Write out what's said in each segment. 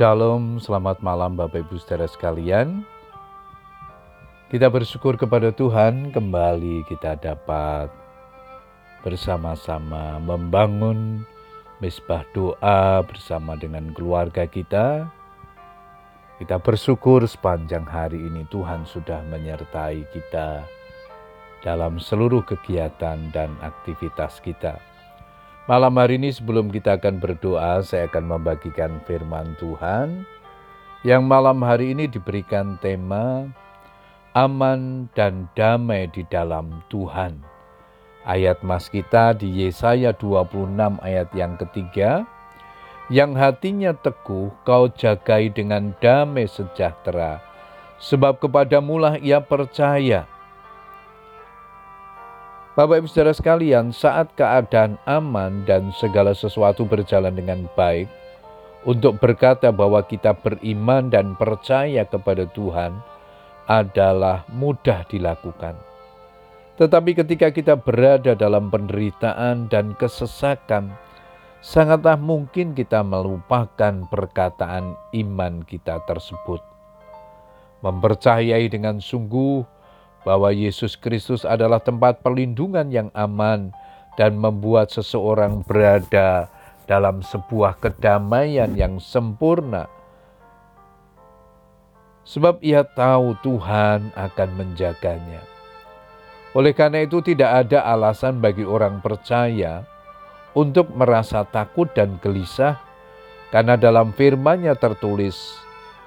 Shalom, selamat malam Bapak Ibu saudara sekalian. Kita bersyukur kepada Tuhan kembali kita dapat bersama-sama membangun mesbah doa bersama dengan keluarga kita. Kita bersyukur sepanjang hari ini Tuhan sudah menyertai kita dalam seluruh kegiatan dan aktivitas kita. Malam hari ini sebelum kita akan berdoa, saya akan membagikan firman Tuhan yang malam hari ini diberikan tema aman dan damai di dalam Tuhan. Ayat mas kita di Yesaya 26 ayat yang ketiga, yang hatinya teguh kau jagai dengan damai sejahtera, sebab kepadamulah ia percaya Bapak Ibu Saudara sekalian, saat keadaan aman dan segala sesuatu berjalan dengan baik, untuk berkata bahwa kita beriman dan percaya kepada Tuhan adalah mudah dilakukan. Tetapi ketika kita berada dalam penderitaan dan kesesakan, sangatlah mungkin kita melupakan perkataan iman kita tersebut. Mempercayai dengan sungguh bahwa Yesus Kristus adalah tempat perlindungan yang aman dan membuat seseorang berada dalam sebuah kedamaian yang sempurna. Sebab ia tahu Tuhan akan menjaganya. Oleh karena itu tidak ada alasan bagi orang percaya untuk merasa takut dan gelisah karena dalam firman-Nya tertulis,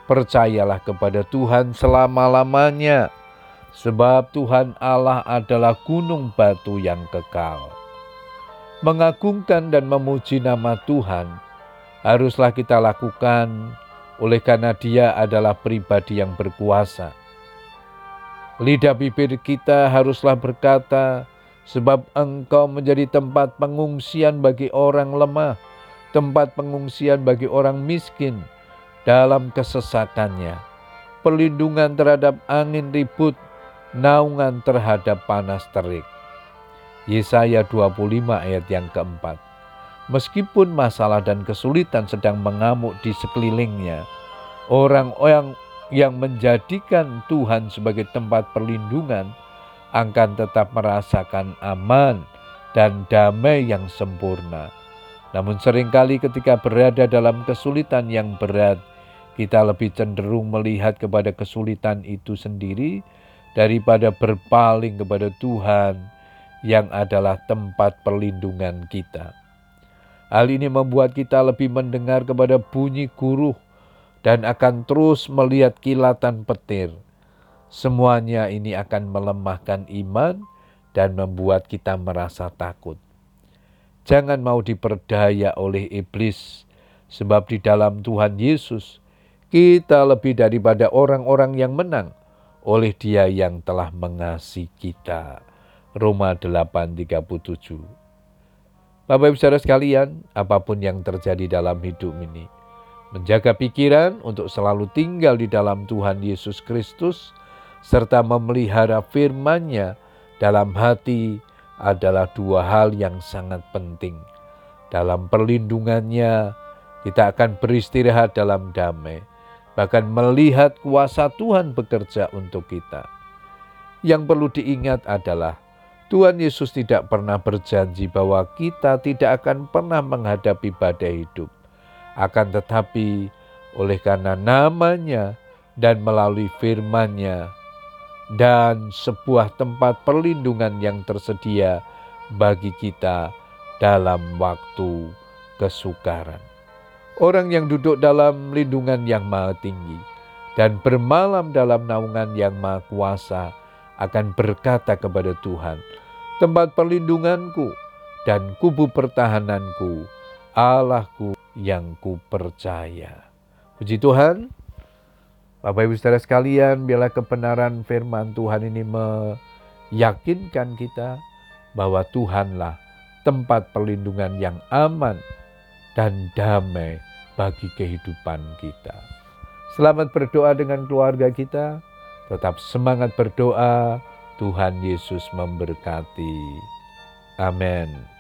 percayalah kepada Tuhan selama-lamanya sebab Tuhan Allah adalah gunung batu yang kekal. Mengagungkan dan memuji nama Tuhan haruslah kita lakukan oleh karena Dia adalah pribadi yang berkuasa. Lidah bibir kita haruslah berkata, sebab Engkau menjadi tempat pengungsian bagi orang lemah, tempat pengungsian bagi orang miskin dalam kesesakannya, perlindungan terhadap angin ribut naungan terhadap panas terik. Yesaya 25 ayat yang keempat. Meskipun masalah dan kesulitan sedang mengamuk di sekelilingnya, orang-orang yang menjadikan Tuhan sebagai tempat perlindungan akan tetap merasakan aman dan damai yang sempurna. Namun sering kali ketika berada dalam kesulitan yang berat, kita lebih cenderung melihat kepada kesulitan itu sendiri daripada berpaling kepada Tuhan yang adalah tempat perlindungan kita. Hal ini membuat kita lebih mendengar kepada bunyi guruh dan akan terus melihat kilatan petir. Semuanya ini akan melemahkan iman dan membuat kita merasa takut. Jangan mau diperdaya oleh iblis, sebab di dalam Tuhan Yesus kita lebih daripada orang-orang yang menang oleh dia yang telah mengasihi kita. Roma 8:37. Bapak Ibu Saudara sekalian, apa pun yang terjadi dalam hidup ini, menjaga pikiran untuk selalu tinggal di dalam Tuhan Yesus Kristus serta memelihara firman-Nya dalam hati adalah dua hal yang sangat penting. Dalam perlindungannya, kita akan beristirahat dalam damai bahkan melihat kuasa Tuhan bekerja untuk kita. Yang perlu diingat adalah Tuhan Yesus tidak pernah berjanji bahwa kita tidak akan pernah menghadapi badai hidup. Akan tetapi oleh karena namanya dan melalui firman-Nya dan sebuah tempat perlindungan yang tersedia bagi kita dalam waktu kesukaran orang yang duduk dalam lindungan yang maha tinggi dan bermalam dalam naungan yang maha kuasa akan berkata kepada Tuhan, tempat perlindunganku dan kubu pertahananku, Allahku yang ku percaya. Puji Tuhan, Bapak Ibu Saudara sekalian, biarlah kebenaran firman Tuhan ini meyakinkan kita bahwa Tuhanlah tempat perlindungan yang aman dan damai bagi kehidupan kita. Selamat berdoa dengan keluarga kita. Tetap semangat berdoa. Tuhan Yesus memberkati. Amin.